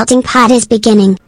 melting pot is beginning.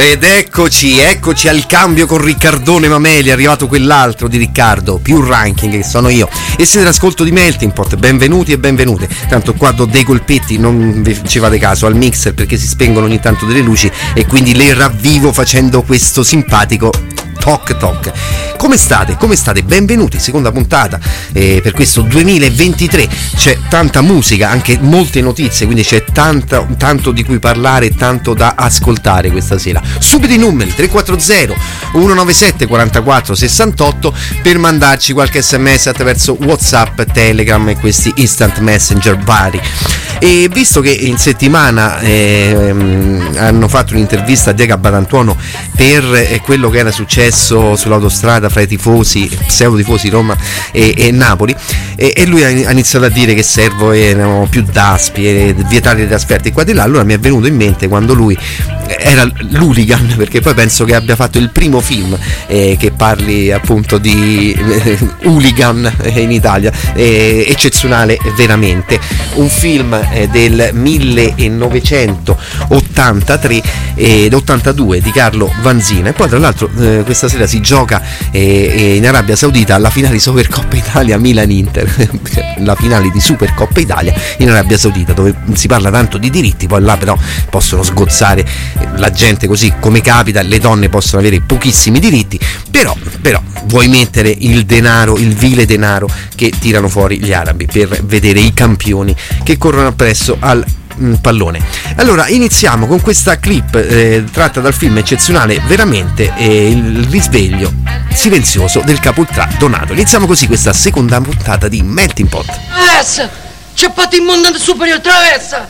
Ed eccoci, eccoci al cambio con Riccardone Mameli, è arrivato quell'altro di Riccardo, più ranking che sono io. E siete l'ascolto di Melting Pot, benvenuti e benvenute. Tanto qua do dei colpetti, non ci fate caso, al mixer perché si spengono ogni tanto delle luci e quindi le ravvivo facendo questo simpatico Toc Toc. Come state? Come state? Benvenuti, seconda puntata eh, per questo 2023. C'è tanta musica, anche molte notizie, quindi c'è tanta- tanto di cui parlare, tanto da ascoltare questa sera. Subito i numeri 340 197 44 68 per mandarci qualche sms attraverso WhatsApp, Telegram e questi instant messenger vari. E visto che in settimana ehm, hanno fatto un'intervista a Diego Badantuono per eh, quello che era successo sull'autostrada fra i tifosi, pseudo tifosi Roma e, e Napoli, e, e lui ha iniziato a dire che servono più daspi e vietare le trasferte qua di là, allora mi è venuto in mente quando lui era l'hooligan, perché poi penso che abbia fatto il primo film eh, che parli appunto di eh, hooligan eh, in Italia, eh, eccezionale veramente, un film eh, del 1983 ed 82 di Carlo Vanzina. E poi tra l'altro eh, questa sera si gioca eh, eh, in Arabia Saudita la finale di Supercoppa Italia Milan-Inter la finale di Supercoppa Italia in Arabia Saudita dove si parla tanto di diritti poi là però possono sgozzare la gente così come capita le donne possono avere pochissimi diritti però, però vuoi mettere il denaro il vile denaro che tirano fuori gli arabi per vedere i campioni che corrono appresso al pallone. Allora, iniziamo con questa clip eh, tratta dal film eccezionale, veramente eh, il risveglio silenzioso del capultrà Donato. Iniziamo così questa seconda puntata di Melting Pot. Travessa! C'è fatto il mondo superiore, travessa!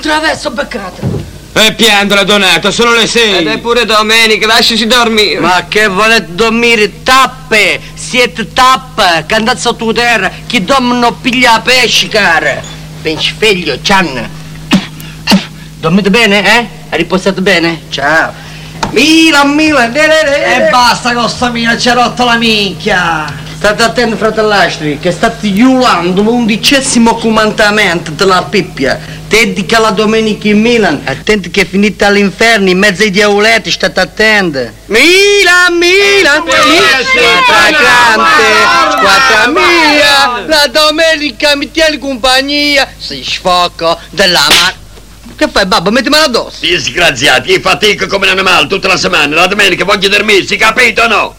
Travessa, beccata! E piandola Donato, sono le sei. Ed è pure domenica, lasciaci dormire. Ma che volete dormire? Tappe! Siete tappe! Che andate sotto terra, che dormono piglia pesci, cara! Pensi figlio, Cian! Dormite bene, eh? Riposate bene? Ciao! Milan, Milan! E basta con sta mina, ci ha rotto la minchia! State attenti, fratellastri, che state violando l'undicesimo comandamento della Bibbia. Dedica la domenica in Milan. Attenti che finite all'inferno in mezzo ai diavoletti, state attenti. Milan, Milan, Milan, squadra grande, squadra mia, la domenica mi tiene compagnia, si sfoca della mano. Che fai, babbo? Metti mano addosso. Disgraziati, io fatico come un animale tutta la settimana, la domenica voglio dormirsi, capito o no?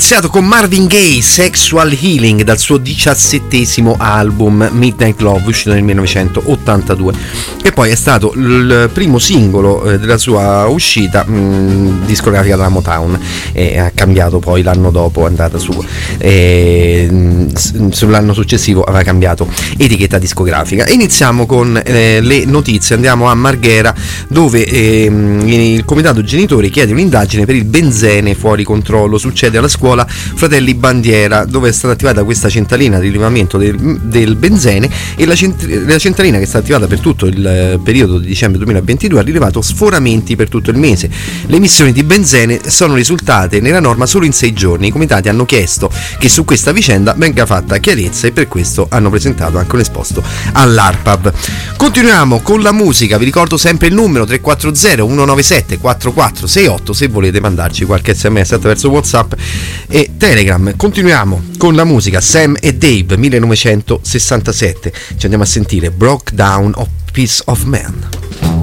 Iniziato con Marvin Gaye, Sexual Healing, dal suo diciassettesimo album Midnight Love, uscito nel 1982, che poi è stato il primo singolo eh, della sua uscita mh, discografica della Motown e ha cambiato poi l'anno dopo, è andata su, e, mh, sull'anno successivo aveva cambiato etichetta discografica. Iniziamo con eh, le notizie, andiamo a Marghera dove ehm, il comitato genitori chiede un'indagine per il benzene fuori controllo, succede alla scuola Fratelli Bandiera, dove è stata attivata questa centralina di rilevamento del, del benzene e la, cent- la, centralina che è stata attivata per tutto il eh, periodo di dicembre 2022 ha rilevato sforamenti per tutto il mese. Le emissioni di benzene sono risultate nella norma solo in sei giorni. I comitati hanno chiesto che su questa vicenda venga fatta chiarezza e per questo hanno presentato anche un esposto all'ARPAB. Continuiamo con la musica, vi ricordo sempre il numero 340 197 4468 se volete mandarci qualche sms attraverso WhatsApp e Telegram. Continuiamo con la musica Sam e Dave 1967. Ci andiamo a sentire Broke Down of Piece of Man.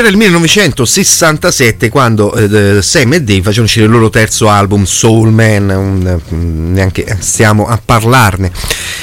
Ed era il 1967 quando eh, Sam e Dave facevano uscire il loro terzo album Soul Man, un, mm, neanche stiamo a parlarne.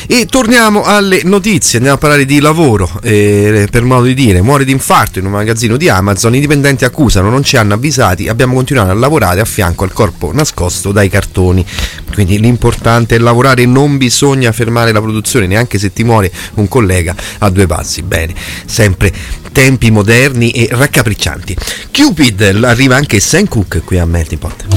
E torniamo alle notizie, andiamo a parlare di lavoro, eh, per modo di dire, muore di infarto in un magazzino di Amazon, i dipendenti accusano, non ci hanno avvisati, abbiamo continuato a lavorare a fianco al corpo nascosto dai cartoni. Quindi l'importante è lavorare, non bisogna fermare la produzione, neanche se ti muore un collega a due passi. Bene, sempre tempi moderni e raccapriccianti. Cupid arriva anche Sam Cook qui a Melting Pot.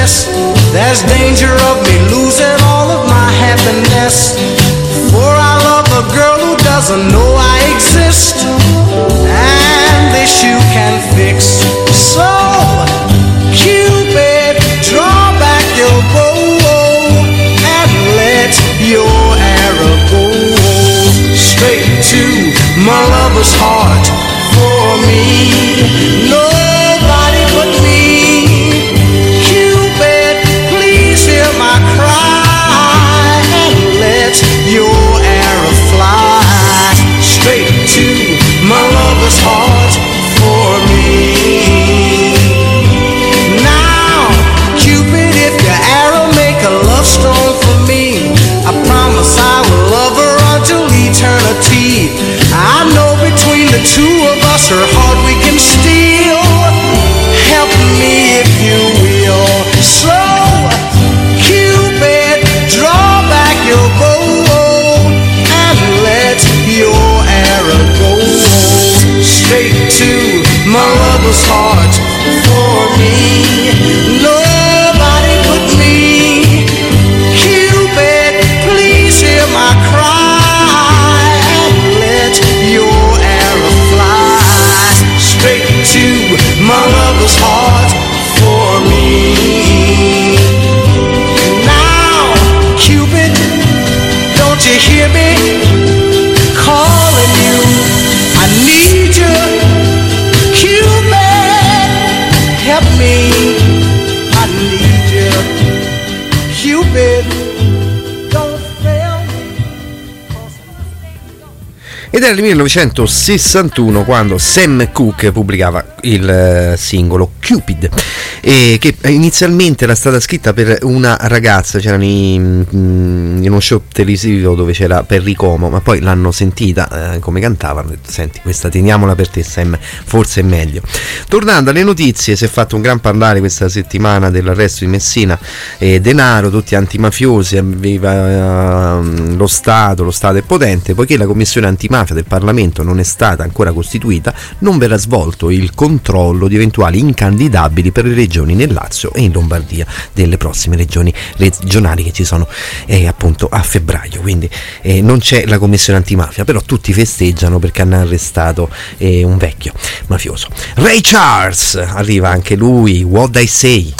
There's danger Il 1961 quando Sam Cooke pubblicava il eh, singolo Cupid, e che inizialmente era stata scritta per una ragazza, c'erano in, in uno show televisivo dove c'era Perry Como, ma poi l'hanno sentita eh, come cantava, hanno detto senti questa teniamola per te Sam, forse è meglio. Tornando alle notizie, si è fatto un gran parlare questa settimana dell'arresto di Messina e denaro, tutti antimafiosi, aveva eh, lo Stato, lo Stato è potente, poiché la commissione antimafia del Parlamento non è stata ancora costituita, non verrà svolto il controllo di eventuali incandidabili per le regioni nel Lazio e in Lombardia delle prossime regioni regionali che ci sono eh, appunto a febbraio. Quindi eh, non c'è la commissione antimafia, però tutti festeggiano perché hanno arrestato eh, un vecchio mafioso. Ray Charles arriva anche lui, What I Say.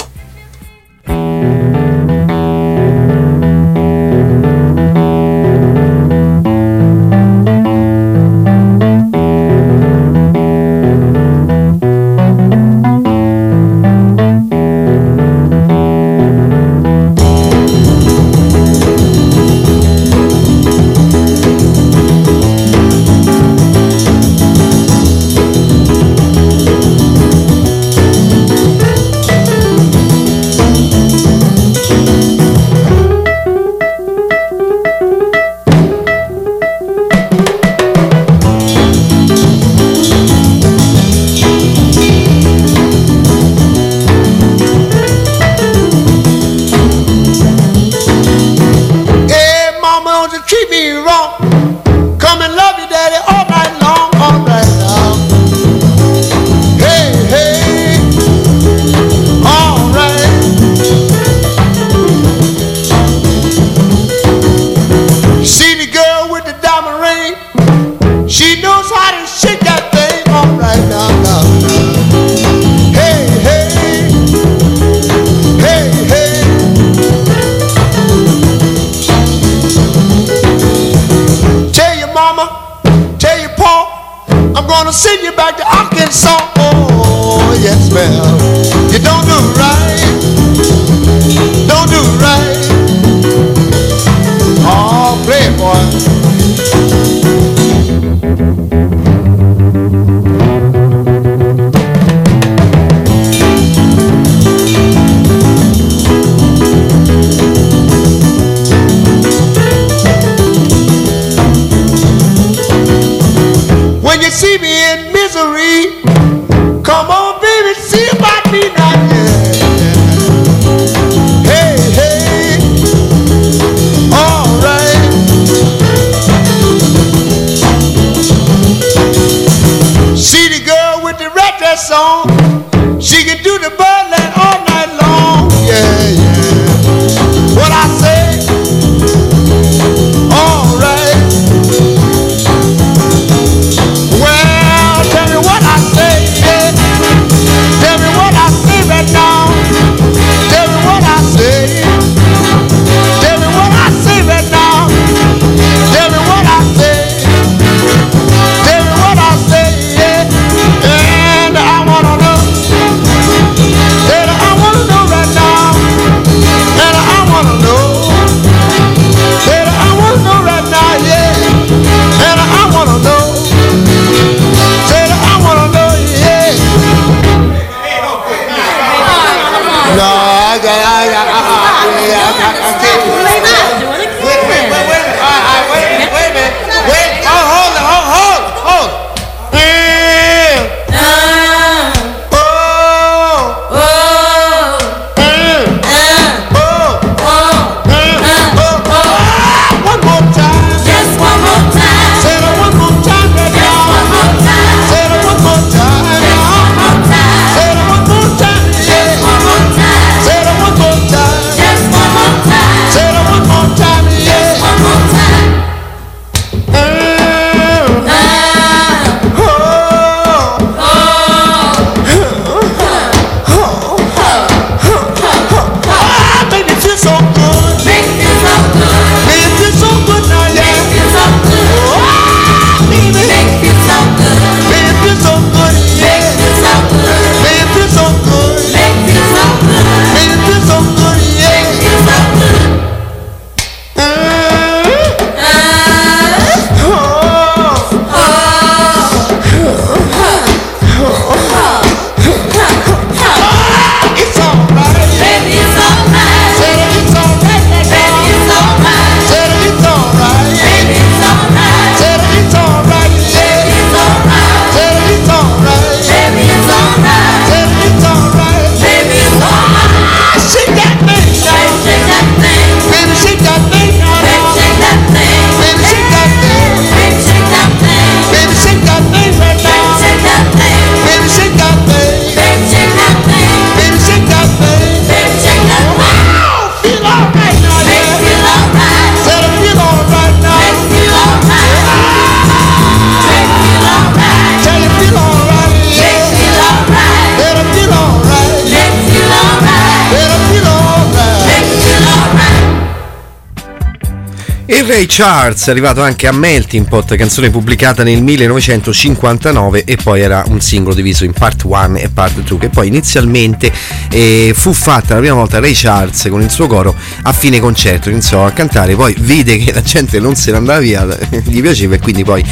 Ray Charles è arrivato anche a Melting Pot, canzone pubblicata nel 1959 e poi era un singolo diviso in part 1 e part 2 che poi inizialmente eh, fu fatta la prima volta Ray Charles con il suo coro a fine concerto, iniziò a cantare, poi vide che la gente non se ne andava via, gli piaceva e quindi poi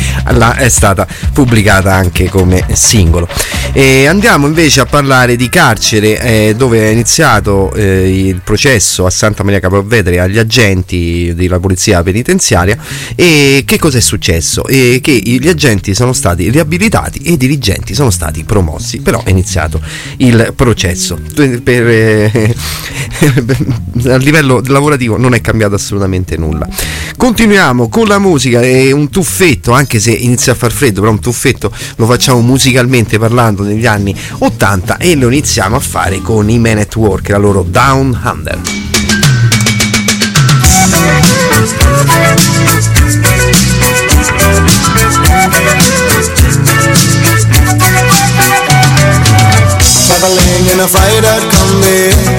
è stata pubblicata anche come singolo. E andiamo invece a parlare di carcere eh, dove è iniziato eh, il processo a Santa Maria Capovetere agli agenti della polizia penitenziaria e che cosa è successo? E che gli agenti sono stati riabilitati e i dirigenti sono stati promossi, però è iniziato il processo. Per, eh, a livello lavorativo non è cambiato assolutamente nulla. Continuiamo con la musica e un tuffetto, anche se inizia a far freddo, però un tuffetto lo facciamo musicalmente parlando negli anni 80 e lo iniziamo a fare con i Men at Work, la loro Down Under. Traveling in a freighter combi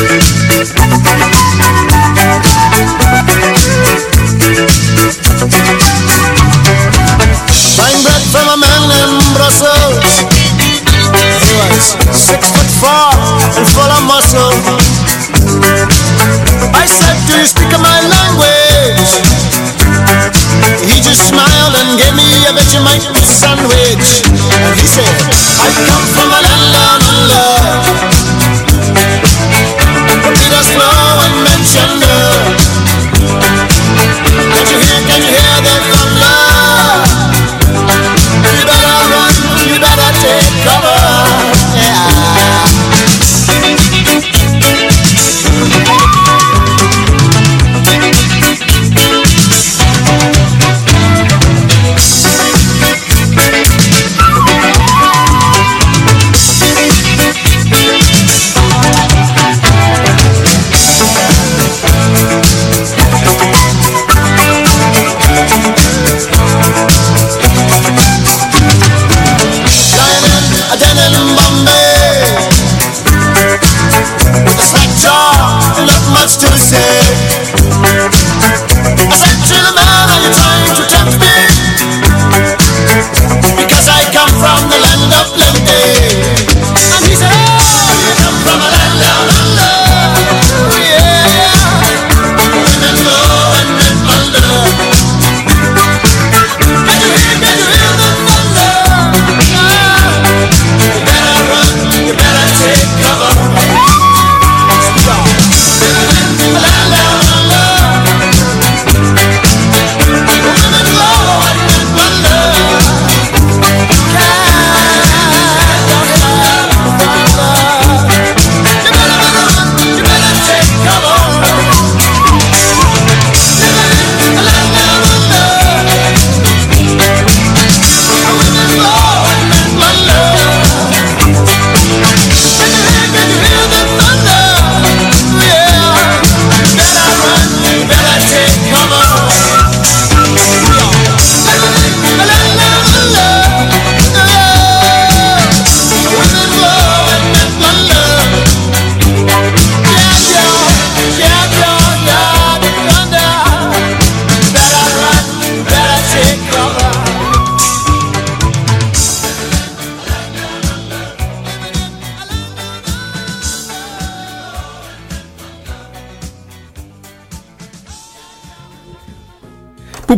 Buying bread from a man in Brussels. He was six foot four and full of muscle. I said, Do you speak my language? He just smiled and gave me a Vegemite sandwich. And he said, I come from a land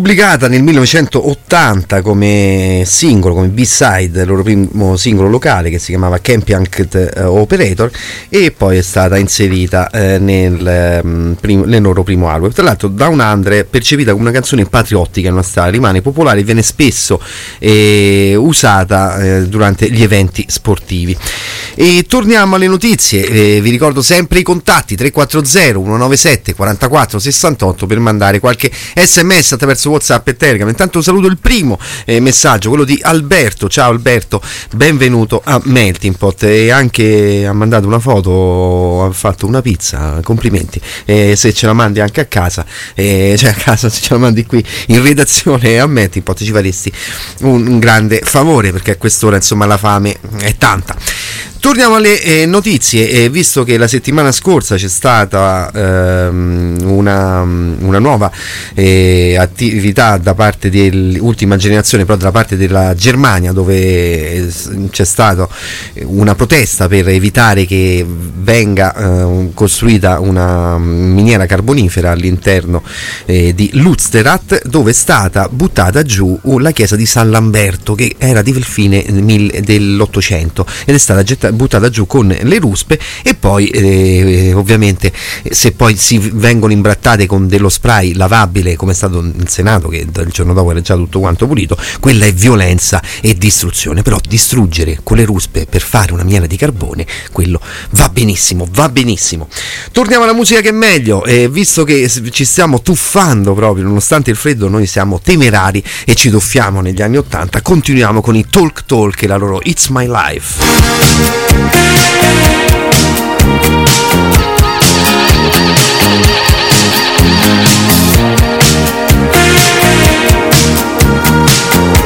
Pubblicata nel 1980 come singolo, come B-side, il loro primo singolo locale che si chiamava Campianct eh, Operator e poi è stata inserita eh, nel, prim- nel loro primo album. Tra l'altro Down Under è percepita come una canzone patriottica in una strada, rimane popolare e viene spesso eh, usata eh, durante gli eventi sportivi. E torniamo alle notizie, eh, vi ricordo sempre i contatti 340 197 44 68 per mandare qualche sms attraverso Whatsapp e Telegram. Intanto saluto il primo eh, messaggio, quello di Alberto. Ciao Alberto, benvenuto a Melting Pot e anche ha mandato una foto, ha fatto una pizza, complimenti. Eh, se ce la mandi anche a casa, eh, cioè a casa se ce la mandi qui in redazione a Melting Pot ci faresti un, un grande favore perché a quest'ora insomma la fame è tanta. Torniamo alle eh, notizie, eh, visto che la settimana scorsa c'è stata ehm, una, una, nuova eh, attività da parte dell'ultima generazione, però da parte della Germania, dove eh, c'è stata una protesta per evitare che venga eh, costruita una miniera carbonifera all'interno eh, di Lutzerat, dove è stata buttata giù la chiesa di San Lamberto, che era di fine dell'Ottocento ed è stata gettata buttata giù con le ruspe e poi eh, ovviamente se poi si vengono imbrattate con dello spray lavabile come è stato nel Senato che il giorno dopo era già tutto quanto pulito quella è violenza e distruzione. Però distruggere con le ruspe per fare una miele di carbone quello va benissimo va benissimo. Torniamo alla musica che è meglio. Eh, visto che ci stiamo tuffando proprio nonostante il freddo noi siamo temerari e ci tuffiamo negli anni 80 continuiamo con i Talk Talk e la loro It's My Life We'll be right back.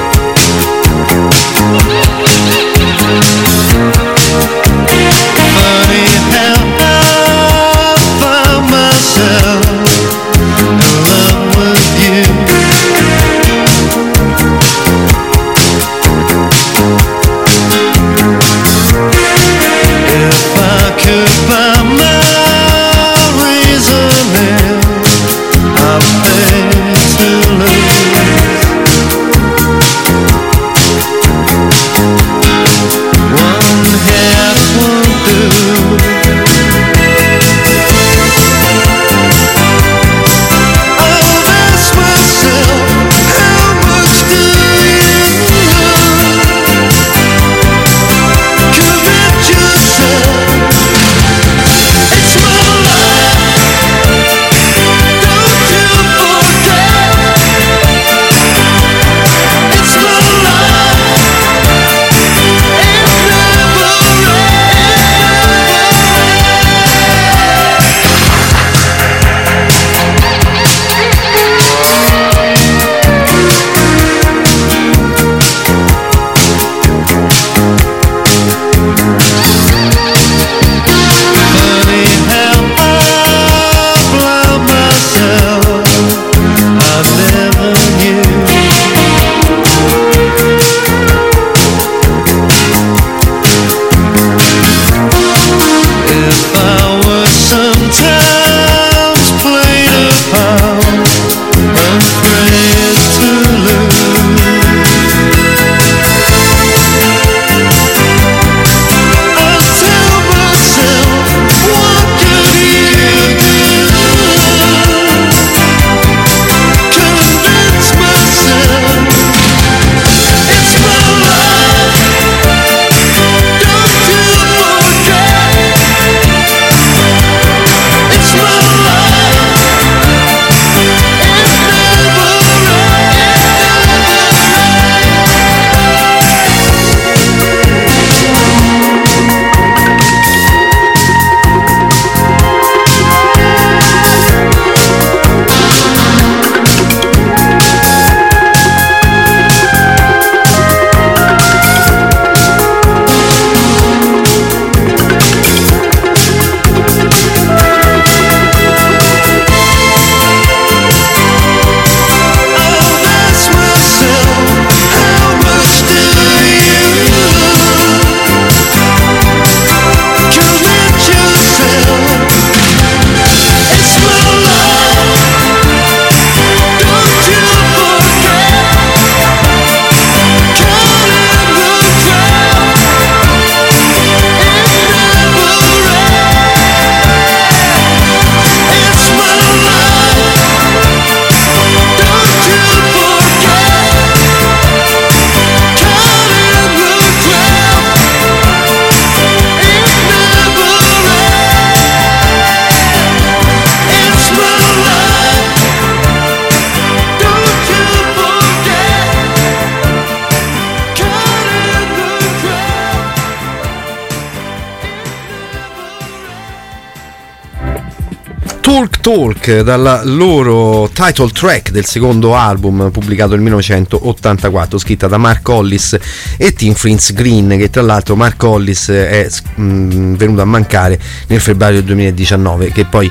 Talk dalla loro title track del secondo album pubblicato nel 1984 scritta da Mark Hollis e Tim Prince Green che tra l'altro Mark Hollis è mh, venuto a mancare nel febbraio 2019 che poi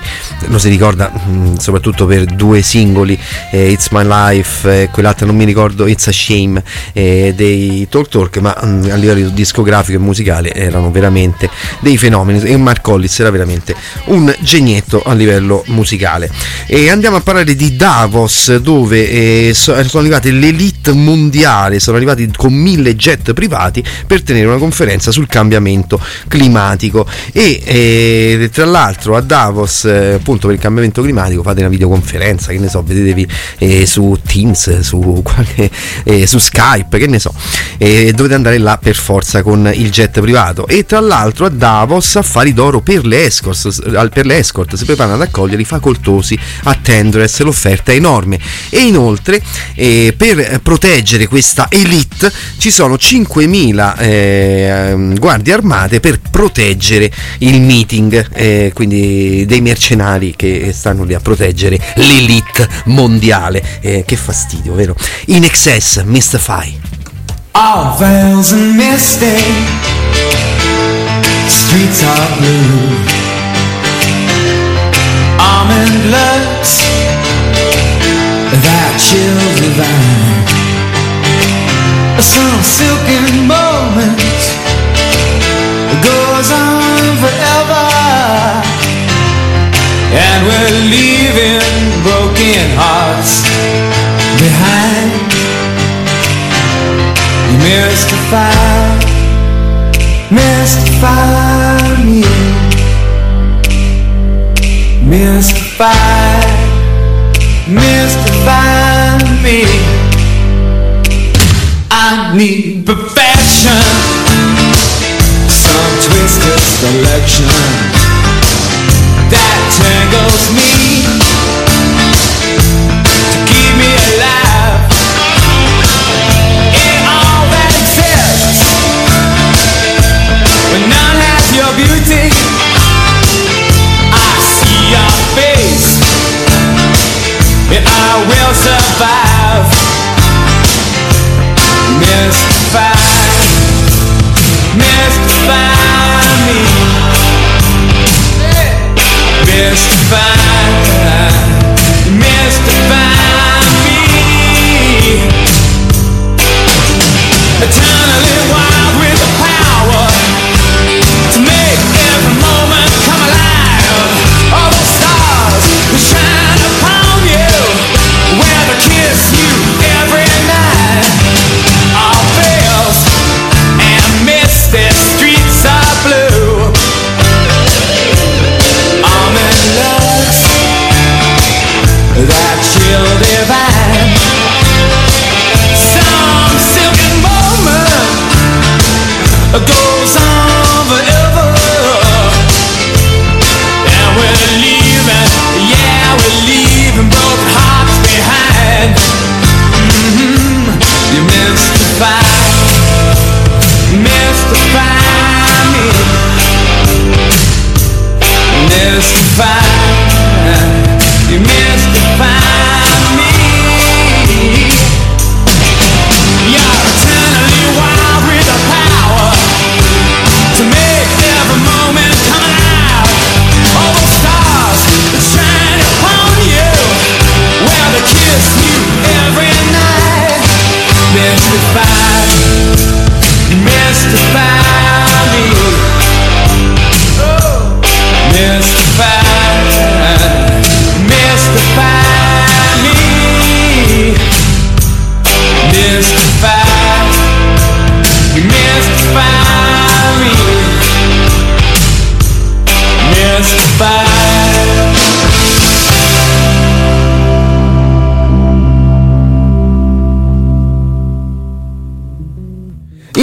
lo si ricorda mh, soprattutto per due singoli eh, It's My Life e quell'altra non mi ricordo It's a Shame eh, dei Talk Talk ma mh, a livello discografico e musicale erano veramente dei fenomeni e Mark Hollis era veramente un genietto a livello musicale. E andiamo a parlare di Davos, dove eh, sono arrivate l'elite mondiale, sono arrivati con mille jet privati per tenere una conferenza sul cambiamento climatico. E eh, tra l'altro a Davos, eh, appunto per il cambiamento climatico, fate una videoconferenza, che ne so, vedetevi eh, su Teams, su, qualche, eh, su Skype, che ne so, e dovete andare là per forza con il jet privato. E tra l'altro a Davos affari d'oro per le escort, per le escort si preparano ad accogliere i facoltosi a Tendress, l'offerta è enorme. E inoltre eh, per proteggere questa elite ci sono 5.000 eh, guardie armate per proteggere il meeting, eh, quindi dei mercenari che stanno lì a proteggere l'elite mondiale. Eh, che fastidio, vero? In excess, Mystify. All veils and misty Streets are blue Looks That chill divine Some silken moment Goes on forever. And we're leaving broken hearts behind. You mystify, mystify me, mystify, mystify me. I need perfection, some twisted selection mystify, mystify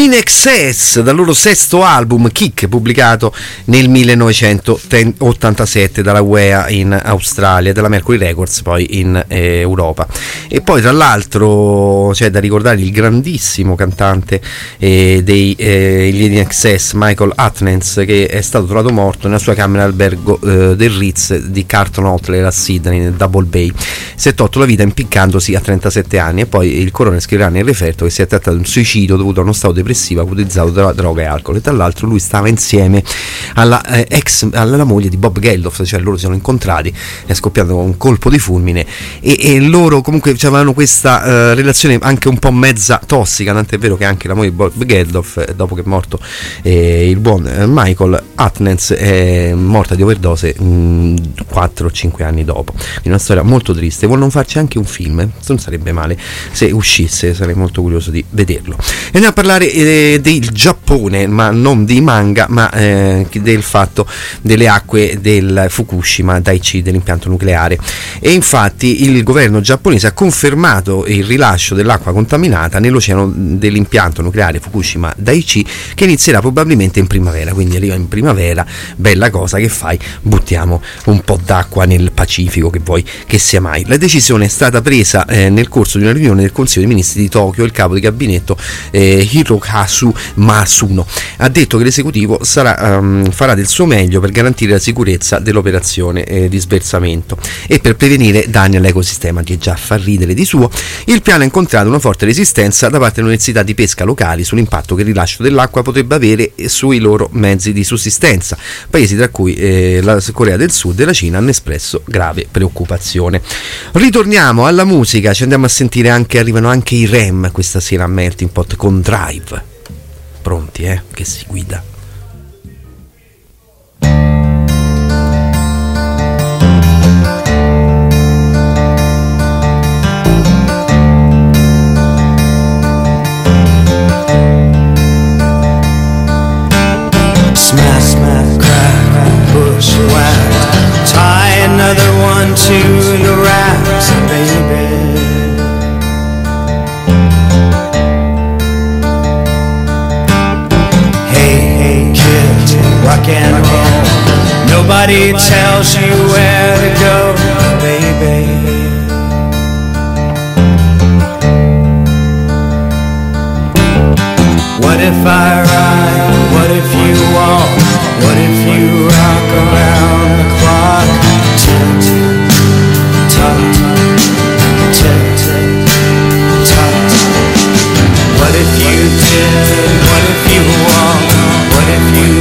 In Excess, dal loro sesto album Kick, pubblicato nel 1987 dalla UEA in Australia, dalla Mercury Records poi in eh, Europa. E poi tra l'altro c'è da ricordare il grandissimo cantante eh, dei eh, In Excess, Michael Atnens, che è stato trovato morto nella sua camera albergo eh, del Ritz di Carton Hotel a Sydney, nel Double Bay. Si è tolto la vita impiccandosi a 37 anni e poi il coroner scriverà nel referto che si è trattato di un suicidio dovuto a uno stato depressivo acutizzato da droga e alcol. E tra l'altro lui stava insieme alla, eh, ex, alla moglie di Bob Geldof, cioè loro si sono incontrati, è scoppiato un colpo di fulmine e, e loro comunque avevano questa eh, relazione anche un po' mezza tossica, tant'è vero che anche la moglie di Bob Geldof, eh, dopo che è morto eh, il buon eh, Michael Atnens, è morta di overdose mh, 4 o 5 anni dopo. Quindi una storia molto triste. Vogliono farci anche un film, non sarebbe male se uscisse, sarei molto curioso di vederlo. E andiamo a parlare eh, del Giappone, ma non di manga, ma eh, del fatto delle acque del Fukushima Daiichi dell'impianto nucleare. E infatti il governo giapponese ha confermato il rilascio dell'acqua contaminata nell'oceano dell'impianto nucleare Fukushima Daiichi che inizierà probabilmente in primavera, quindi arriva in primavera, bella cosa che fai, buttiamo un po' d'acqua nel Pacifico che vuoi che sia mai. La decisione è stata presa eh, nel corso di una riunione del Consiglio dei Ministri di Tokyo, il capo di gabinetto eh, Hirokazu Masuno ha detto che l'esecutivo sarà, um, farà del suo meglio per garantire la sicurezza dell'operazione eh, di sversamento e per prevenire danni all'ecosistema che già fa ridere di suo. Il piano ha incontrato una forte resistenza da parte delle università di pesca locali sull'impatto che il rilascio dell'acqua potrebbe avere sui loro mezzi di sussistenza, paesi tra cui eh, la Corea del Sud e la Cina hanno espresso grave preoccupazione. Ritorniamo alla musica, ci andiamo a sentire anche, arrivano anche i REM questa sera a Melting Pot con Drive. Pronti, eh? Che si guida. Another one to the racks, baby. Rock and roll. Nobody tells you where to go, baby. What if I ride? What if you walk? What if you rock around the clock? Tick, tock, tick, tock. What if you did?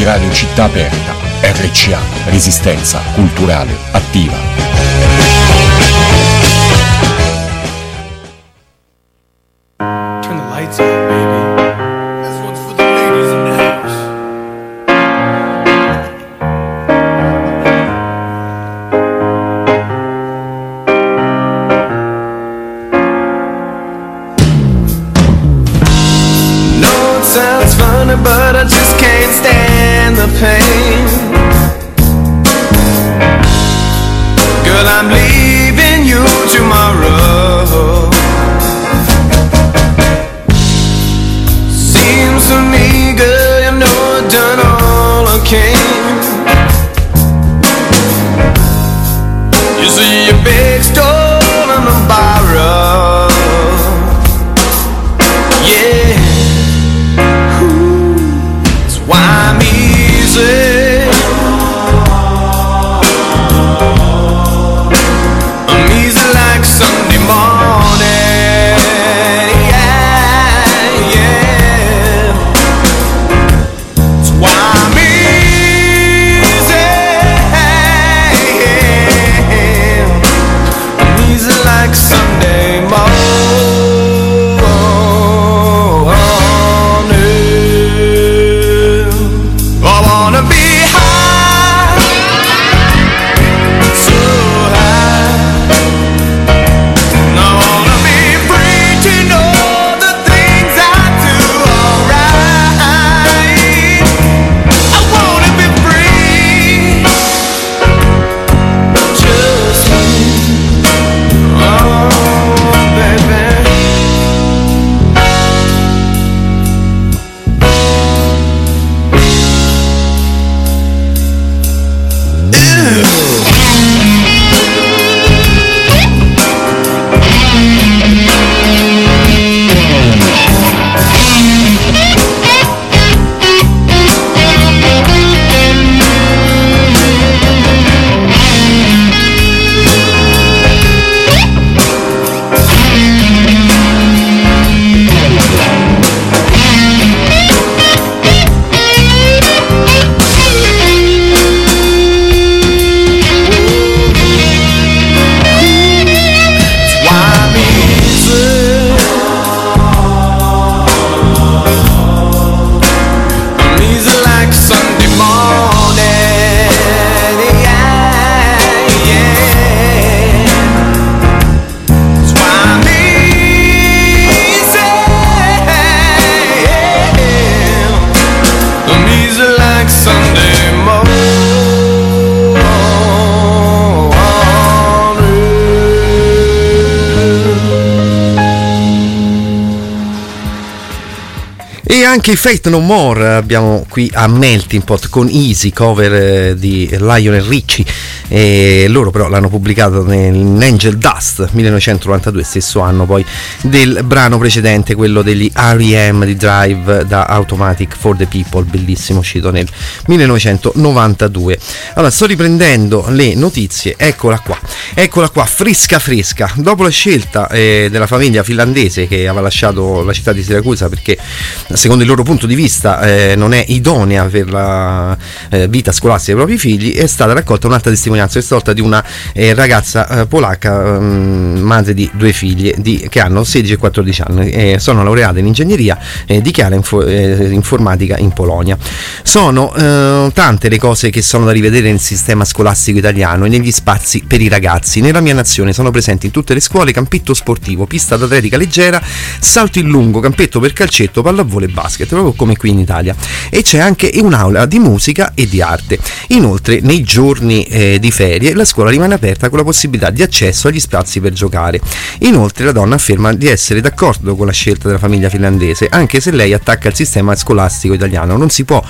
di Radio Città Aperta, RCA, Resistenza Culturale Attiva. Anche i Fate No More abbiamo qui a Melting Pot con Easy, cover eh, di Lionel Richie. E loro però l'hanno pubblicato nell'Angel Dust 1992, stesso anno poi del brano precedente, quello degli R.E.M. di Drive da Automatic for the People, bellissimo, uscito nel 1992. Allora, sto riprendendo le notizie, eccola qua, eccola qua, fresca fresca. Dopo la scelta eh, della famiglia finlandese che aveva lasciato la città di Siracusa perché secondo il loro punto di vista eh, non è idonea per la eh, vita scolastica dei propri figli, è stata raccolta un'altra testimonianza, questa volta di una eh, ragazza eh, polacca, ehm, madre di due figlie di- che hanno 16 e 14 anni, eh, sono laureate in ingegneria e dichiara info- informatica in Polonia. Sono tante le cose che sono da rivedere nel sistema scolastico italiano e negli spazi per i ragazzi. Nella mia nazione sono presenti in tutte le scuole campetto sportivo, pista d'atletica leggera, salto in lungo, campetto per calcetto, pallavolo e basket, proprio come qui in Italia. E c'è anche un'aula di musica e di arte. Inoltre, nei giorni eh, di ferie, la scuola rimane aperta con la possibilità di accesso agli spazi per giocare. Inoltre, la donna afferma di essere d'accordo con la scelta della famiglia finlandese, anche se lei attacca il sistema scolastico italiano. Non si può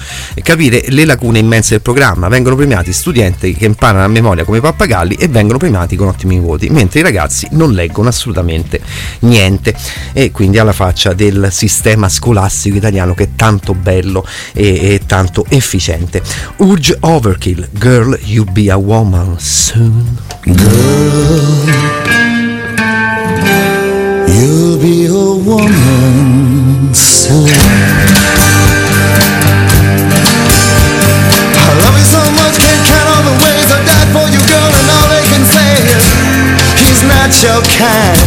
capire le lacune immense del programma. Vengono premiati studenti che imparano a memoria come pappagalli e vengono premiati con ottimi voti, mentre i ragazzi non leggono assolutamente niente. E quindi alla faccia del sistema scolastico italiano italiano che è tanto bello e, e tanto efficiente. Urge Overkill, Girl You Be a Woman Soon. Girl, you'll be a woman soon. your kind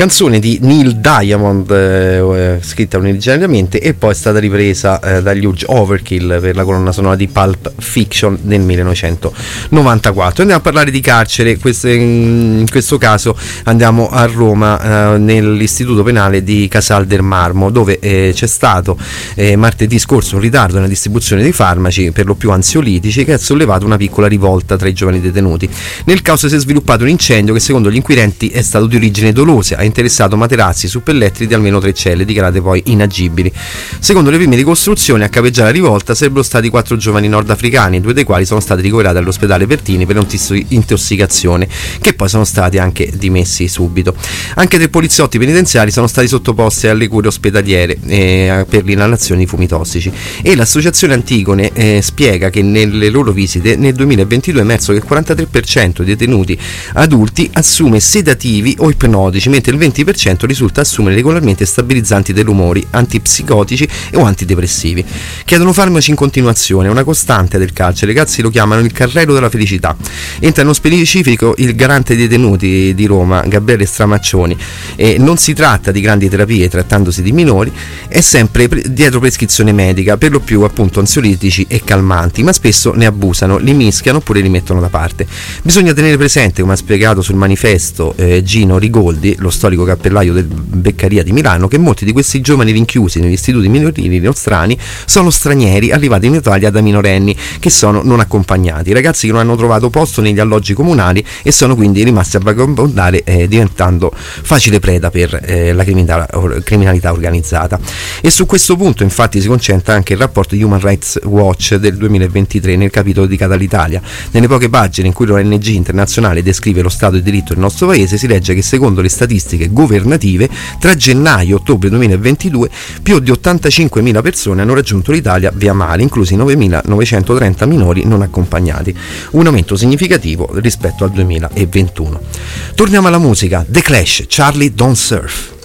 canzone di Neil Diamond, eh, eh, scritta originariamente e poi è stata ripresa eh, dagli Huge Overkill per la colonna sonora di Pulp Fiction nel 1994. Andiamo a parlare di carcere, in questo caso andiamo a Roma eh, nell'istituto penale di Casal del Marmo dove eh, c'è stato eh, martedì scorso un ritardo nella distribuzione dei farmaci per lo più ansiolitici che ha sollevato una piccola rivolta tra i giovani detenuti. Nel caso si è sviluppato un incendio che secondo gli inquirenti è stato di origine dolosa, interessato materassi su pelletri di almeno tre celle, dichiarate poi inagibili. Secondo le prime ricostruzioni, a capeggiare la rivolta sarebbero stati quattro giovani nordafricani, due dei quali sono stati ricoverati all'ospedale Pertini per intossicazione, che poi sono stati anche dimessi subito. Anche tre poliziotti penitenziari sono stati sottoposti alle cure ospedaliere eh, per l'inalazione di fumi tossici e l'associazione Antigone eh, spiega che nelle loro visite nel 2022 è emerso che il 43% dei detenuti adulti assume sedativi o ipnotici, mentre il 20% risulta assumere regolarmente stabilizzanti dell'umore, antipsicotici o antidepressivi. Chiedono farmaci in continuazione, è una costante del carcere, i ragazzi lo chiamano il carrello della felicità. Entra nello specifico il garante dei detenuti di Roma, Gabriele Stramaccioni, e non si tratta di grandi terapie trattandosi di minori, è sempre pre- dietro prescrizione medica, per lo più appunto ansiolitici e calmanti, ma spesso ne abusano, li mischiano oppure li mettono da parte. Bisogna tenere presente, come ha spiegato sul manifesto eh, Gino Rigoldi, lo storico cappellaio del Beccaria di Milano, che molti di questi giovani rinchiusi negli istituti minorili nostrani sono stranieri arrivati in Italia da minorenni che sono non accompagnati, ragazzi che non hanno trovato posto negli alloggi comunali e sono quindi rimasti a vagabondare eh, diventando facile preda per eh, la criminalità, or- criminalità organizzata. E su questo punto infatti si concentra anche il rapporto di Human Rights Watch del 2023 nel capitolo di Catalitalia. Nelle poche pagine in cui l'ONG internazionale descrive lo stato di diritto del nostro paese si legge che secondo le statistiche governative tra gennaio e ottobre 2022 più di 85.000 persone hanno raggiunto l'Italia via mare, inclusi 9.930 minori non accompagnati, un aumento significativo rispetto al 2021. Torniamo alla musica, The Clash, Charlie Don't Surf.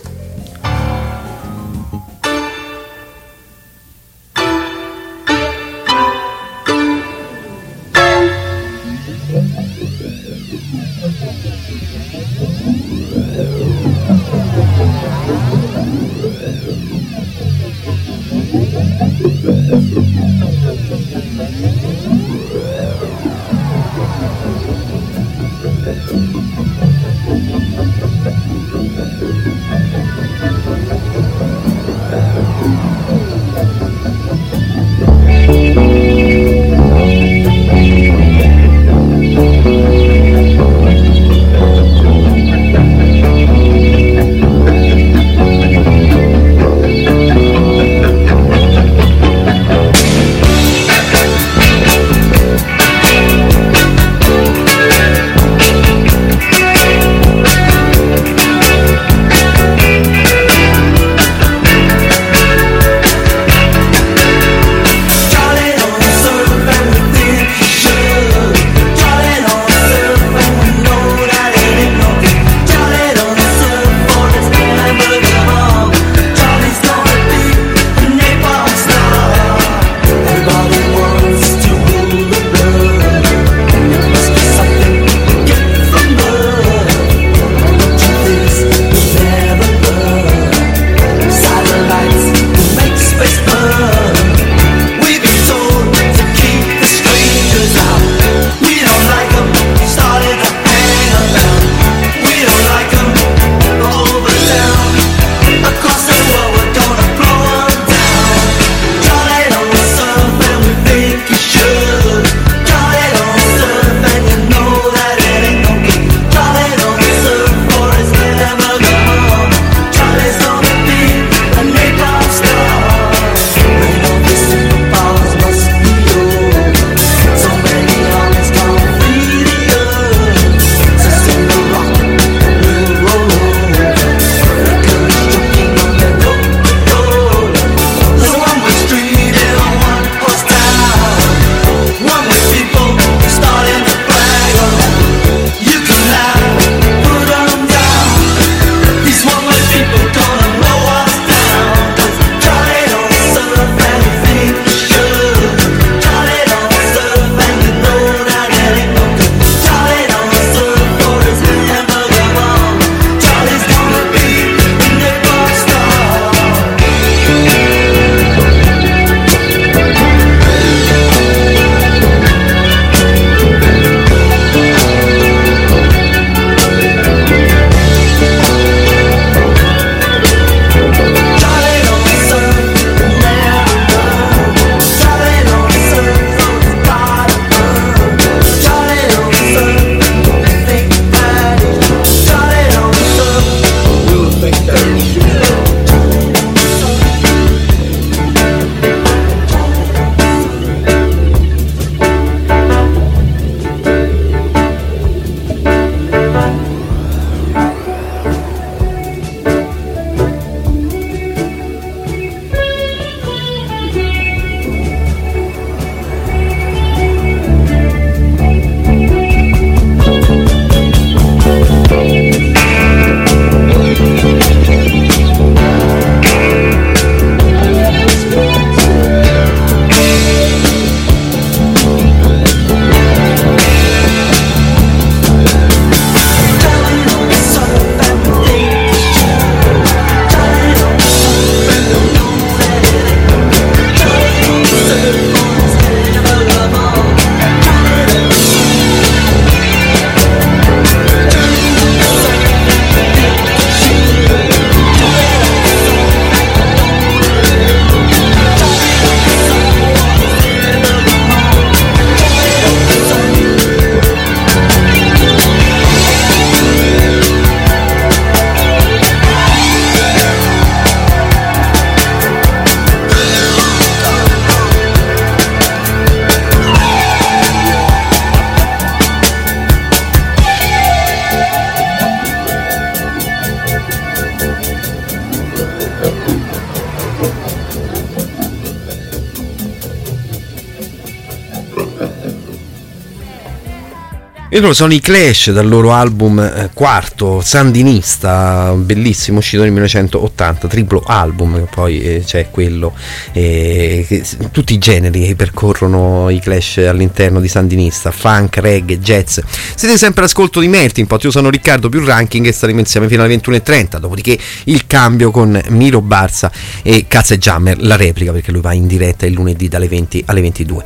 Loro sono i Clash dal loro album eh, quarto, Sandinista, bellissimo, uscito nel 1980, triplo album, poi eh, c'è quello, eh, che, tutti i generi che percorrono i Clash all'interno di Sandinista, funk, reggae, jazz. Siete sempre all'ascolto di Melting io sono Riccardo più ranking e staremo insieme fino alle 21.30, dopodiché il cambio con Miro Barza e Cazze Jammer, la replica perché lui va in diretta il lunedì dalle 20 alle 22.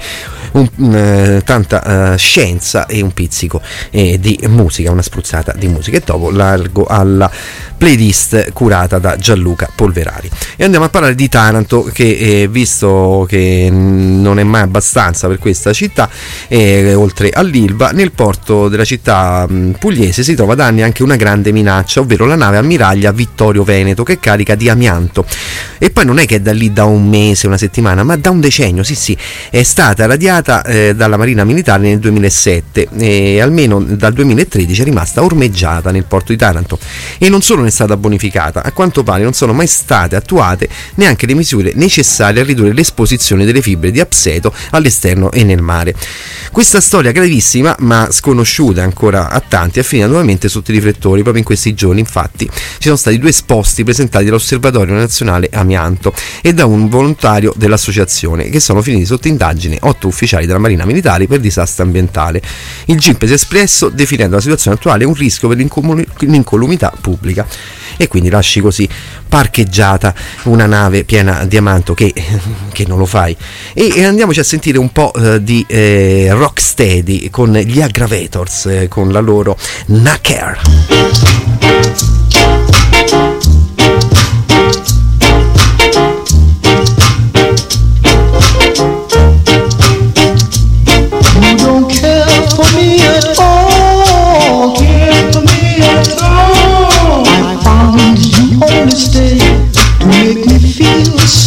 Un, eh, tanta eh, scienza e un pizzico eh, di musica, una spruzzata di musica e dopo largo alla playlist curata da Gianluca Polverari. E andiamo a parlare di Taranto che visto che non è mai abbastanza per questa città, oltre all'Ilva, nel porto della città mh, pugliese si trova da anni anche una grande minaccia, ovvero la nave ammiraglia Vittorio Veneto che carica di amianto. E poi non è che è da lì da un mese, una settimana, ma da un decennio, sì sì, è stata radiata eh, dalla Marina Militare nel 2007 e almeno dal 2013 è rimasta ormeggiata nel porto di Taranto e non solo ne è stata bonificata, a quanto pare non sono mai state attuate neanche le misure necessarie a ridurre l'esposizione delle fibre di abseto all'esterno e nel mare. Questa storia gravissima, ma sconosciuta ancora a tanti, è finita nuovamente sotto i riflettori proprio in questi giorni. Infatti, ci sono stati due esposti presentati dall'Osservatorio Nazionale Amianto e da un volontario dell'associazione, che sono finiti sotto indagine otto ufficiali della Marina Militare per disastro ambientale. Il GIMP si è espresso definendo la situazione attuale un rischio per l'incolumità pubblica e quindi lasci così parcheggiata una nave piena di amanto che, che non lo fai. E, e andiamoci a sentire un po' eh, di eh, Rocksteady con gli Aggravators, eh, con la loro Nacker.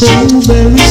So very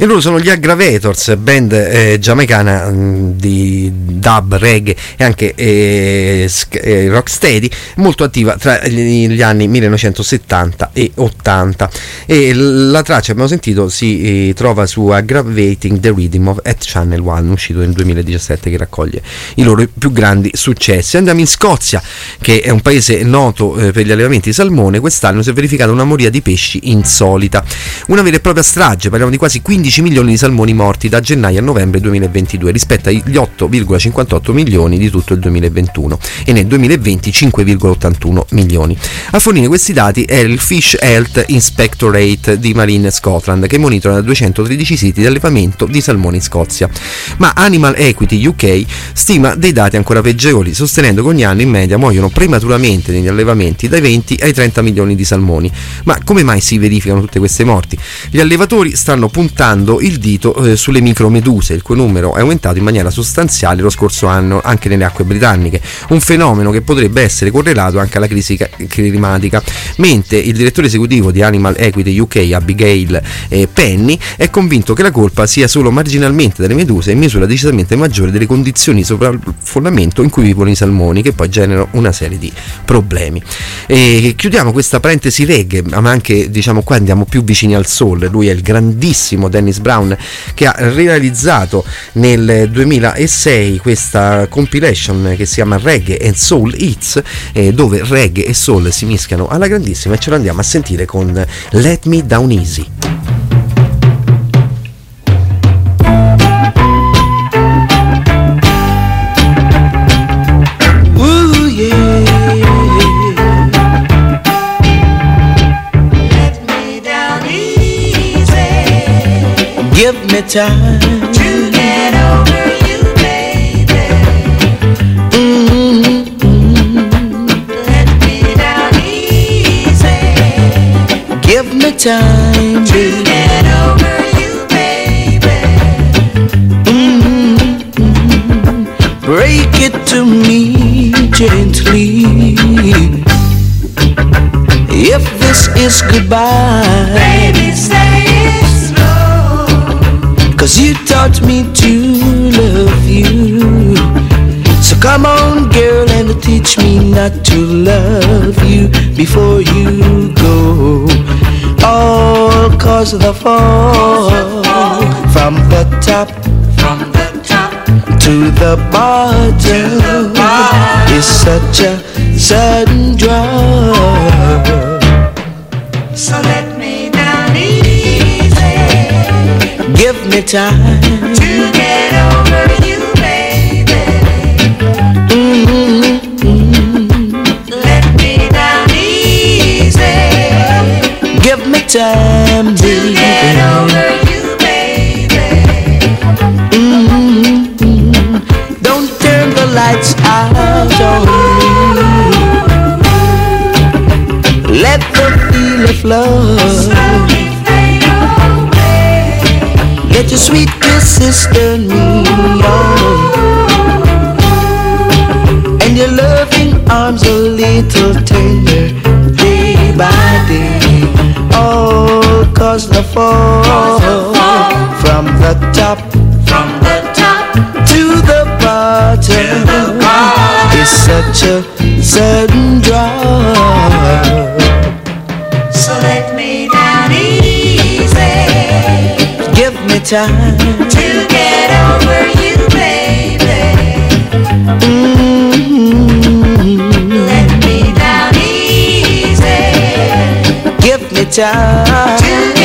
E loro sono gli Aggravators, band eh, giamaicana mh, di dub, reggae e anche eh, sk- eh, rocksteady, molto attiva tra gli, gli anni 1970 e 80. E l- la traccia, abbiamo sentito, si eh, trova su Aggravating the Rhythm of at Channel One, uscito nel 2017, che raccoglie i loro più grandi successi. Andiamo in Scozia, che è un paese noto eh, per gli allevamenti di salmone. Quest'anno si è verificata una moria di pesci insolita, una vera e propria strage, parliamo di quasi 15 15 milioni di salmoni morti da gennaio a novembre 2022 rispetto agli 8,58 milioni di tutto il 2021 e nel 2020 5,81 milioni. A fornire questi dati è il Fish Health Inspectorate di Marine Scotland che monitora da 213 siti di allevamento di salmoni in Scozia. Ma Animal Equity UK stima dei dati ancora peggiori, sostenendo che ogni anno in media muoiono prematuramente negli allevamenti dai 20 ai 30 milioni di salmoni. Ma come mai si verificano tutte queste morti? Gli allevatori stanno puntando il dito eh, sulle micromeduse, il cui numero è aumentato in maniera sostanziale lo scorso anno anche nelle acque britanniche, un fenomeno che potrebbe essere correlato anche alla crisi ca- climatica, mentre il direttore esecutivo di Animal Equity UK, Abigail eh, Penny, è convinto che la colpa sia solo marginalmente delle meduse in misura decisamente maggiore delle condizioni di sovraffollamento in cui vivono i salmoni, che poi generano una serie di problemi. E chiudiamo questa parentesi reggae, ma anche diciamo qua andiamo più vicini al soul. Lui è il grandissimo Dennis Brown che ha realizzato nel 2006 questa compilation che si chiama Reggae and Soul Hits, eh, dove reggae e soul si mischiano alla grandissima e ce lo andiamo a sentire con Let Me Down Easy. Give me time to get over you, baby. Let me down easy. Give me time to get over you, baby. Break it to me gently. If this is goodbye, baby, say. Cause you taught me to love you. So come on, girl, and teach me not to love you before you go. All cause of the fall from the top, from the top to the bottom is such a sudden drop. So let Give me time to get over you, baby. Mm-hmm. Let me down easy. Give me time to get over you, baby. Mm-hmm. Don't turn the lights out on me. Let the feeling flow. Let your sweet kisses turn me on. And your loving arms a little tender day by day. All cause the fall from the top, from the top to the bottom is such a sudden drop. Time to get over you, baby. Let me down easy. Give me time to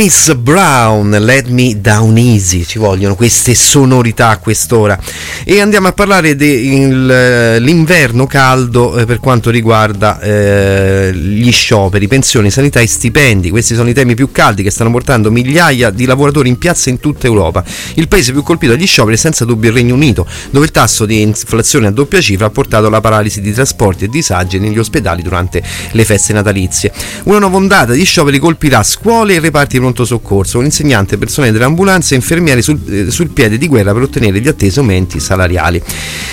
Dennis Brown, Let Me Down Easy, ci vogliono queste sonorità a quest'ora. E andiamo a parlare dell'inverno caldo eh, per quanto riguarda eh, gli scioperi, pensioni, sanità e stipendi. Questi sono i temi più caldi che stanno portando migliaia di lavoratori in piazza in tutta Europa. Il paese più colpito dagli scioperi è senza dubbio il Regno Unito, dove il tasso di inflazione a doppia cifra ha portato alla paralisi di trasporti e disagi negli ospedali durante le feste natalizie. Una nuova ondata di scioperi colpirà scuole e reparti di pronto soccorso, con insegnante, personale dell'ambulanza e infermieri sul, eh, sul piede di guerra per ottenere gli attesi aumenti salariali.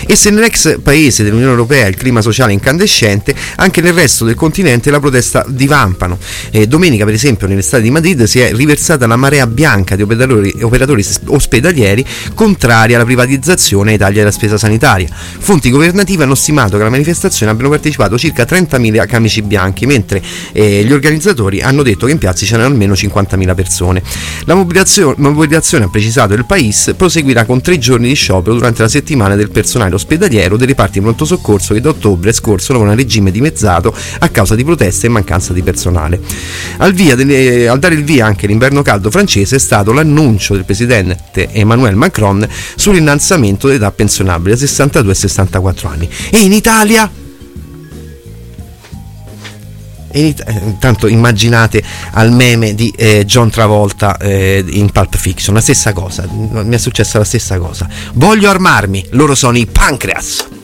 E se nell'ex paese dell'Unione Europea il clima sociale è incandescente, anche nel resto del continente la protesta divampano. Eh, domenica, per esempio, nell'estate di Madrid si è riversata la marea bianca di operatori, operatori ospedalieri contrari alla privatizzazione e ai tagli della spesa sanitaria. Fonti governative hanno stimato che alla manifestazione abbiano partecipato circa 30.000 camici bianchi, mentre eh, gli organizzatori hanno detto che in piazza c'erano almeno 50.000 persone. La mobilitazione, mobilitazione, ha precisato il País, proseguirà con tre giorni di sciopero durante la settimana del personale ospedaliero dei reparti di pronto soccorso che da ottobre scorso lavorano a regime dimezzato a causa di proteste e mancanza di personale. Al, delle, al dare il via anche l'inverno caldo francese è stato l'annuncio del presidente Emmanuel Macron sull'innalzamento dell'età pensionabile a 62 e 64 anni. E in Italia eh, intanto immaginate al meme di eh, John Travolta eh, in Pulp Fiction, la stessa cosa, mi è successa la stessa cosa. Voglio armarmi, loro sono i Pancreas.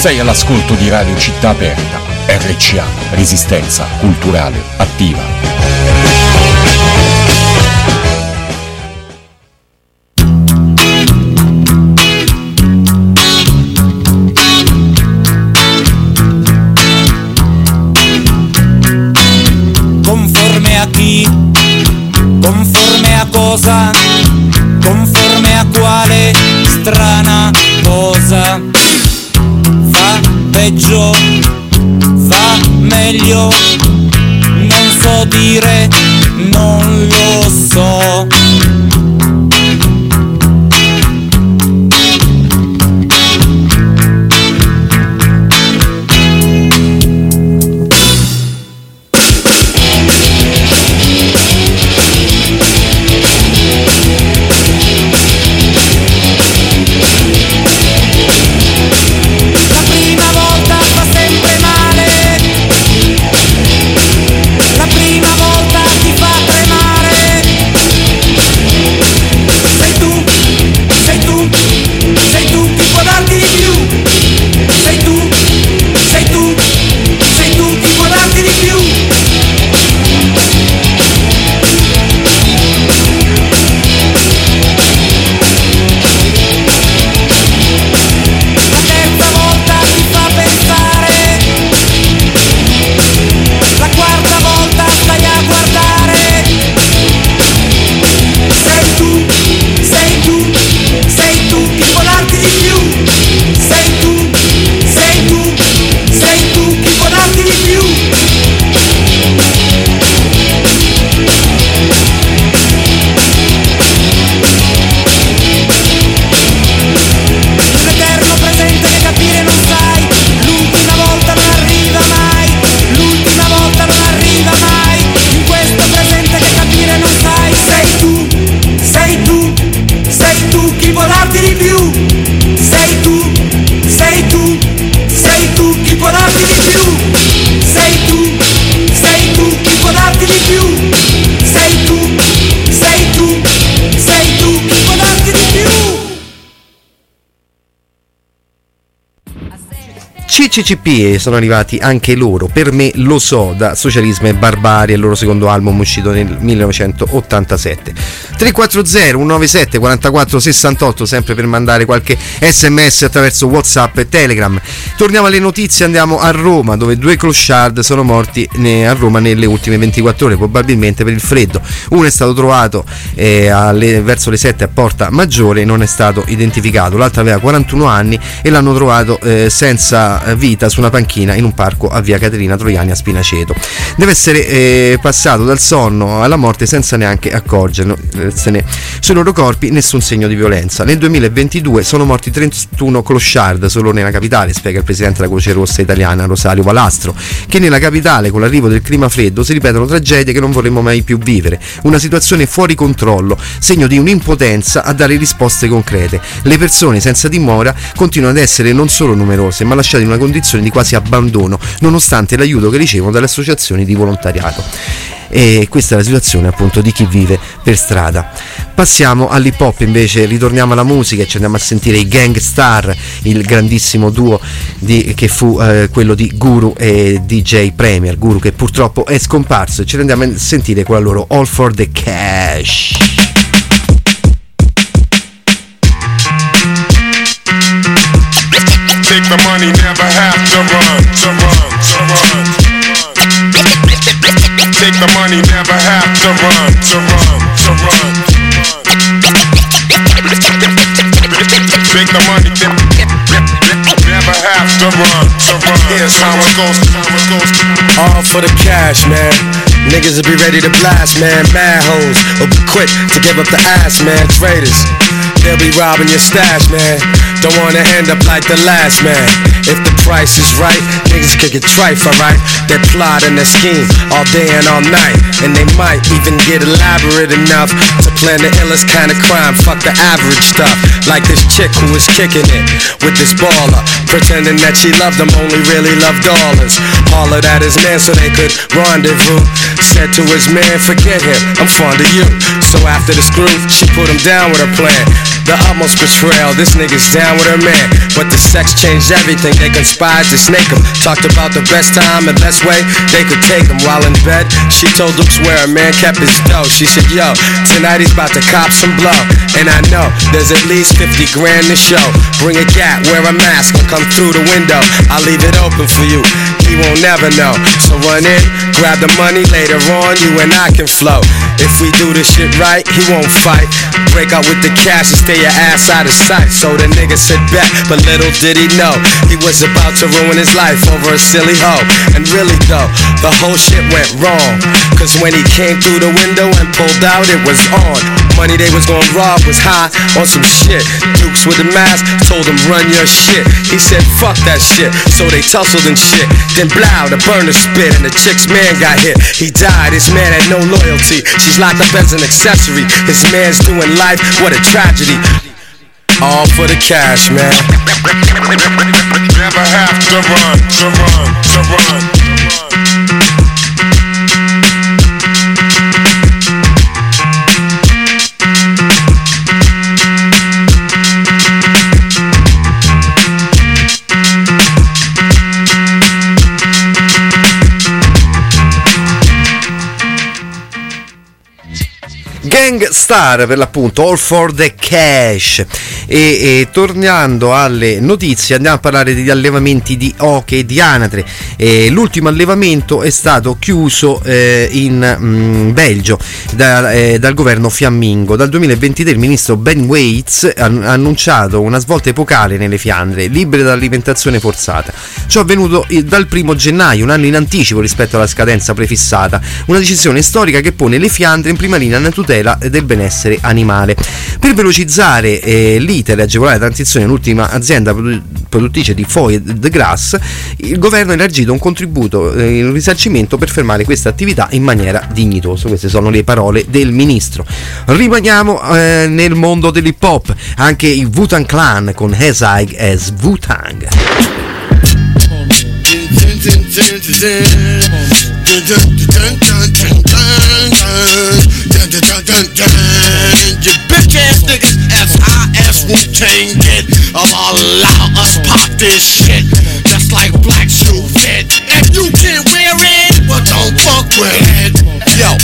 Sei all'ascolto di Radio Città Aperta, RCA, Resistenza Culturale Attiva. Dire, CCCP sono arrivati anche loro, per me lo so, da Socialismo e Barbarie, il loro secondo album uscito nel 1987. 340 197 44 68, sempre per mandare qualche sms attraverso Whatsapp e Telegram. Torniamo alle notizie, andiamo a Roma, dove due clochard sono morti a Roma nelle ultime 24 ore, probabilmente per il freddo. Uno è stato trovato eh, alle- verso le 7 a Porta Maggiore, non è stato identificato. L'altro aveva 41 anni e l'hanno trovato eh, senza vita su una panchina in un parco a via Caterina Troiani a Spinaceto. Deve essere eh, passato dal sonno alla morte senza neanche accorgersene. Sui loro corpi nessun segno di violenza. Nel 2022 sono morti 31 clochard solo nella capitale, spiega il presidente della Croce Rossa italiana Rosario Valastro, che nella capitale con l'arrivo del clima freddo si ripetono tragedie che non vorremmo mai più vivere. Una situazione fuori controllo, segno di un'impotenza a dare risposte concrete. Le persone senza dimora continuano ad essere non solo numerose, ma lasciate in una condizione di quasi abbandono, nonostante l'aiuto che ricevono dalle associazioni di volontariato. E questa è la situazione appunto di chi vive per strada. Passiamo all'hip hop invece, ritorniamo alla musica e ci andiamo a sentire i Gang Star, il grandissimo duo di- che fu eh, quello di Guru e DJ Premier, Guru che purtroppo è scomparso e ci andiamo a sentire con la loro All for the Cash. Take the money, never have to run, to run, to run. Take the money, never have to run, to run, to run. Take the money, never have to run, to run. Here's how it goes, how it goes. All for the cash, man. Niggas will be ready to blast, man. Mad hoes will be quick to give up the ass, man. Traitors, they'll be robbing your stash, man. Don't wanna end up like the last man. If the price is right, niggas could get trife, alright? They plot and they scheme all day and all night. And they might even get elaborate enough to plan the illest kind of crime. Fuck the average stuff. Like this chick who was kicking it with this baller. Pretending that she loved him, only really loved dollars. Hollered at his man so they could rendezvous. Said to his man, forget him, I'm fond of you. So after the screw, she put him down with her plan. The utmost betrayal, this nigga's down with her man. But the sex changed everything, they conspired to snake him. Talked about the best time and best way they could take him. While in bed, she told Luke where a man kept his dough. She said, yo, tonight he's about to cop some blow. And I know there's at least 50 grand to show. Bring a gat, wear a mask, and come through the window. I'll leave it open for you, he won't never know. So run in, grab the money, later on you and I can flow. If we do this shit right, he won't fight. Break out with the cash and stay your ass out of sight. So the nigga said back, but little did he know he was about to ruin his life over a silly hoe. And really though, the whole shit went wrong. Cause when he came through the window and pulled out, it was on. Money they was gonna rob was high on some shit. Dukes with the mask told him run your shit. He said fuck that shit. So they tussled and shit. Then blow, the burner spit and the chick's man got hit. He died, his man had no loyalty. She's locked up as an accessory. His man's doing life, what a tragedy. All for the cash, man. Never have to run, to run, to run. Gang Star per l'appunto, All for the Cash. E, e tornando alle notizie, andiamo a parlare degli allevamenti di oche e di anatre. E l'ultimo allevamento è stato chiuso eh, in mm, Belgio da- eh, dal governo fiammingo. Dal 2023 il ministro Ben Waits ha annunciato una svolta epocale nelle Fiandre, libere dall'alimentazione forzata. Ciò è avvenuto eh, dal primo gennaio, un anno in anticipo rispetto alla scadenza prefissata. Una decisione storica che pone le Fiandre in prima linea nella tutela del benessere animale. Per velocizzare eh, l'iter e agevolare la transizione all'ultima azienda produ- produttrice di foie de grass, il governo ha elargito un contributo, eh, un risarcimento per fermare questa attività in maniera dignitosa. Queste sono le parole del ministro. Rimaniamo eh, nel mondo dell'hip hop, anche i Wu-Tang Clan con High as Wu-Tang. You bitch ass niggas, as high as Wu Tang get, um, allow us pop this shit. Just like black shoe fit. If you can wear it, well don't fuck with it. Yo,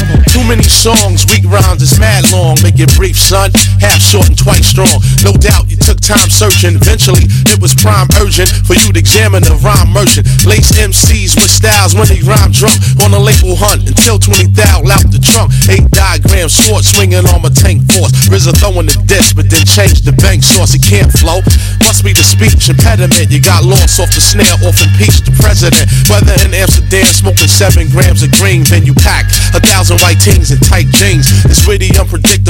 songs, weak rhymes is mad long. Make it brief, son. Half short and twice strong. No doubt you took time searching. Eventually, it was prime urgent for you to examine the rhyme merchant. Lace MCs with styles when they rhyme drunk on a label hunt until 20 thou out the trunk. Eight diagram sword swinging on my tank force. RZA throwing the disc, but then change the bank source. It can't flow. Must be the speech impediment. You got lost off the snare, off impeach the president. Whether in Amsterdam, smoking seven grams of green, then you pack a thousand white and tight jeans. It's really unpredictable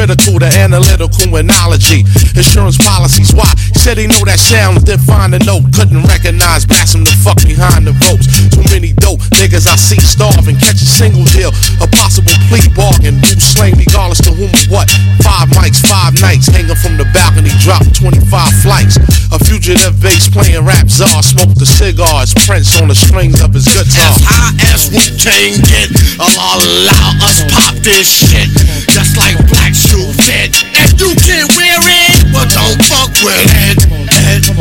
critical to analytical analogy. Insurance policies, why? Said he know that sound, find a note. Couldn't recognize, blast him the fuck behind the ropes. Too many dope niggas I see starving. Catch a single deal, a possible plea bargain. Who slang regardless to whom or what? Five mics, five nights, hanging from the balcony, drop 25 flights. A fugitive bass playing rap czar, smoke the cigars, Prince on the strings of his guitar. As high as Wu-Tang get, Allah allow us pop this shit. Just like black you fit, If you can wear it well don't fuck with it.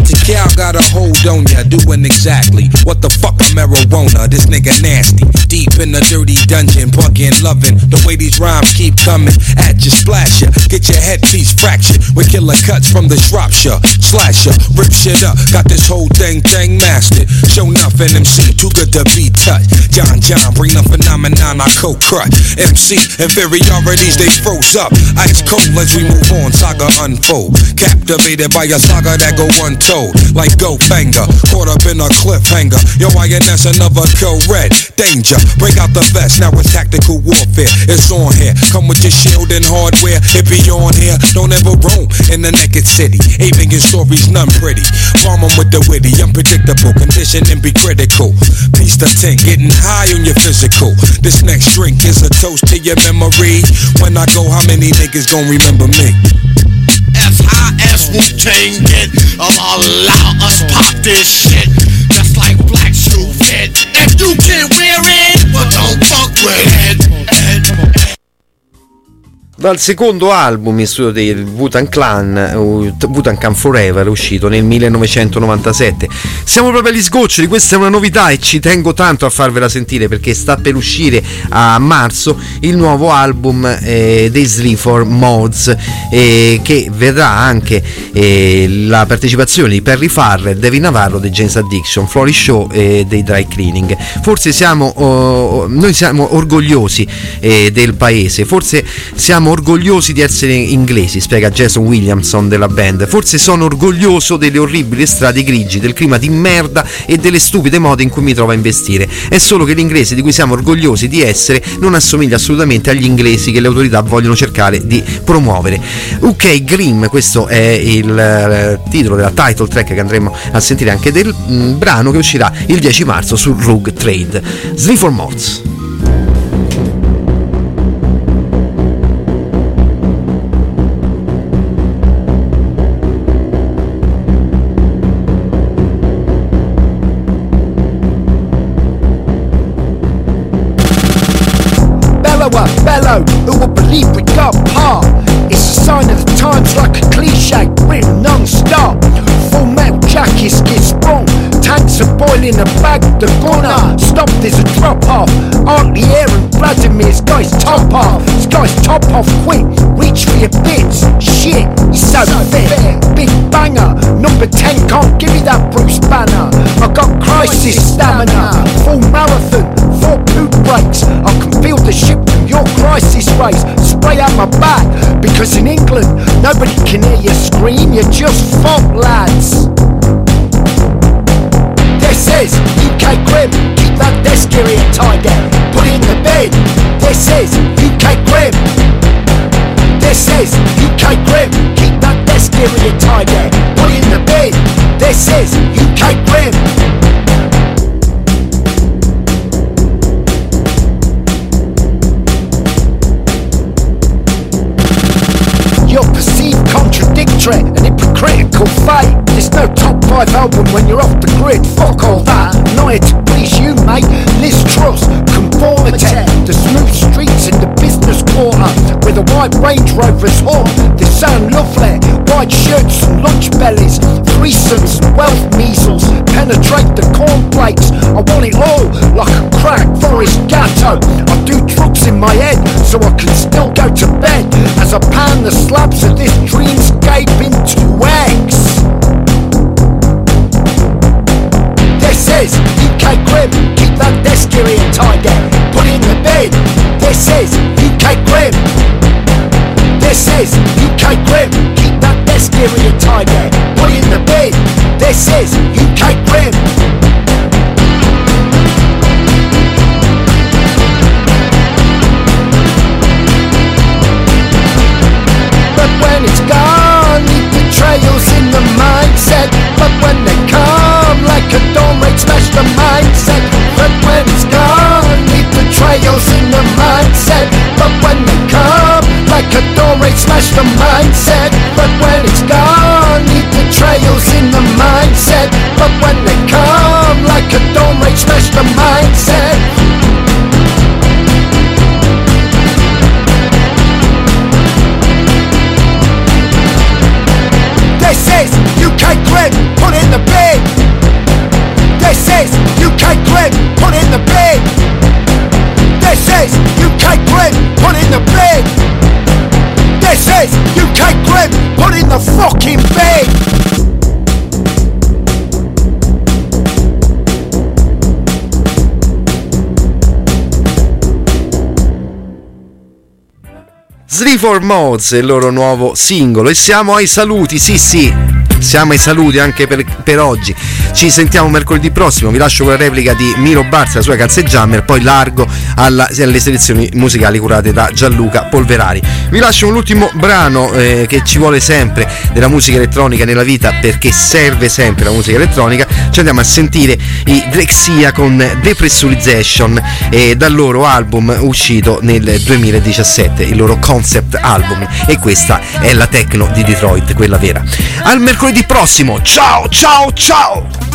The cow got a hold on ya, doing exactly what the fuck a marijuana. This nigga nasty, deep in the dirty dungeon, bugging, loving the way these rhymes keep coming at you, splash ya, get your headpiece fractured with killer cuts from the Shropshire, slasher, rip shit up, got this whole thing thing mastered. Show nothing MC, too good to be touched. John John, bring the phenomenon, I co crutch. MC, inferiorities they froze up, ice cold as we move on, saga unfold. Captivated by a saga that go untold, like Goldfinger, caught up in a cliffhanger. Yo, INS another kill red, danger. Break out the vest, now it's tactical warfare. It's on here, come with your shield and hardware. It be on here, don't ever roam in the naked city. Aiming in stories, none pretty. Farm 'em with the witty, unpredictable condition and be critical. Piece the tank, getting high on your physical. This next drink is a toast to your memory. When I go, how many niggas gon' remember me? As Wu-Tang get, Allah allow us pop this shit. Just like black shoe fit. If you can't wear it, well don't fuck with it. Dal secondo album in studio del Wutan Clan, Wutan Clan Forever, uscito nel 1997. Siamo proprio agli sgoccioli, questa è una novità e ci tengo tanto a farvela sentire perché sta per uscire a marzo il nuovo album eh, dei Sleaford Mods eh, che vedrà anche eh, la partecipazione di Perry Farrell, David Navarro dei James Addiction, Flori Show e dei Dry Cleaning. Forse siamo, oh, noi siamo orgogliosi eh, del paese, forse siamo orgogliosi di essere inglesi, spiega Jason Williamson della band. Forse sono orgoglioso delle orribili strade grigi, del clima di merda e delle stupide mode in cui mi trovo a investire. È solo che l'inglese di cui siamo orgogliosi di essere non assomiglia assolutamente agli inglesi che le autorità vogliono cercare di promuovere. UK Grim, questo è il eh, titolo della title track che andremo a sentire anche del mm, brano che uscirà il 10 marzo su Rogue Trade. Sleep for Mods. Bellower, bellow, who will believe we got par? It's a sign of the times like a cliche, written non-stop. Full metal jackets get sprung, tanks are boiling a bag, the gunner. Stop, there's a drop off. Aren't Air and Vladimir's guy's top off. This guy's top off quick, reach for your bits. Shit, he's so, fit. Big banger, number 10 can't give me that Bruce Banner. I got crisis stamina, full marathon, four poop breaks. I can feel the ship from your crisis race. Spray out my back, because in England, nobody can hear you scream, you're just fop lads. This is UK Grim, keep that desk area tidy, put it in the bin. This is UK Grim. This is UK Grim, keep that desk area tidy, put it in the bin. This is UK Grim. You're perceived contradictory and hypocritical fate. There's no top five album when you're off the grid. Fuck all that. Not please you, mate. Liz Truss, conformity. The smooth streets in the business quarter with a white Range Rover's horn. They sound lovely. White shirts and lunch bellies, threesomes and wealth measles. Penetrate the cornflakes. I want it all like a crack forest gatto. I do drugs in my head so I can still go to bed as I pan the slabs of this dreamscape into eggs. This is UK Grim, keep that desk area tidy. Put it in the bin. This is UK Grim. This is UK Grim, keep that desk area tidy. Put it in the bin. This is UK Grim. But when it's gone, the trails in the mindset. But when they like a smash the mindset. But when it's gone, leave the trails in the mindset. But when they come, like dawn raid, smash the mindset. But when it's gone, in the fucking bin. Srifor Mods è il loro nuovo singolo e siamo ai saluti, sì sì, siamo ai saluti anche per, per oggi. Ci sentiamo mercoledì prossimo, vi lascio con la replica di Miro Barza, la sua Calzeggiammer, poi largo alla, alle selezioni musicali curate da Gianluca Polverari. Vi lascio con l'ultimo brano eh, che ci vuole sempre della musica elettronica nella vita perché serve sempre la musica elettronica. Ci andiamo a sentire i Drexia con Depressurization e dal loro album uscito nel 2017, il loro concept album e questa è la techno di Detroit, quella vera. Al mercoledì prossimo, ciao ciao ciao!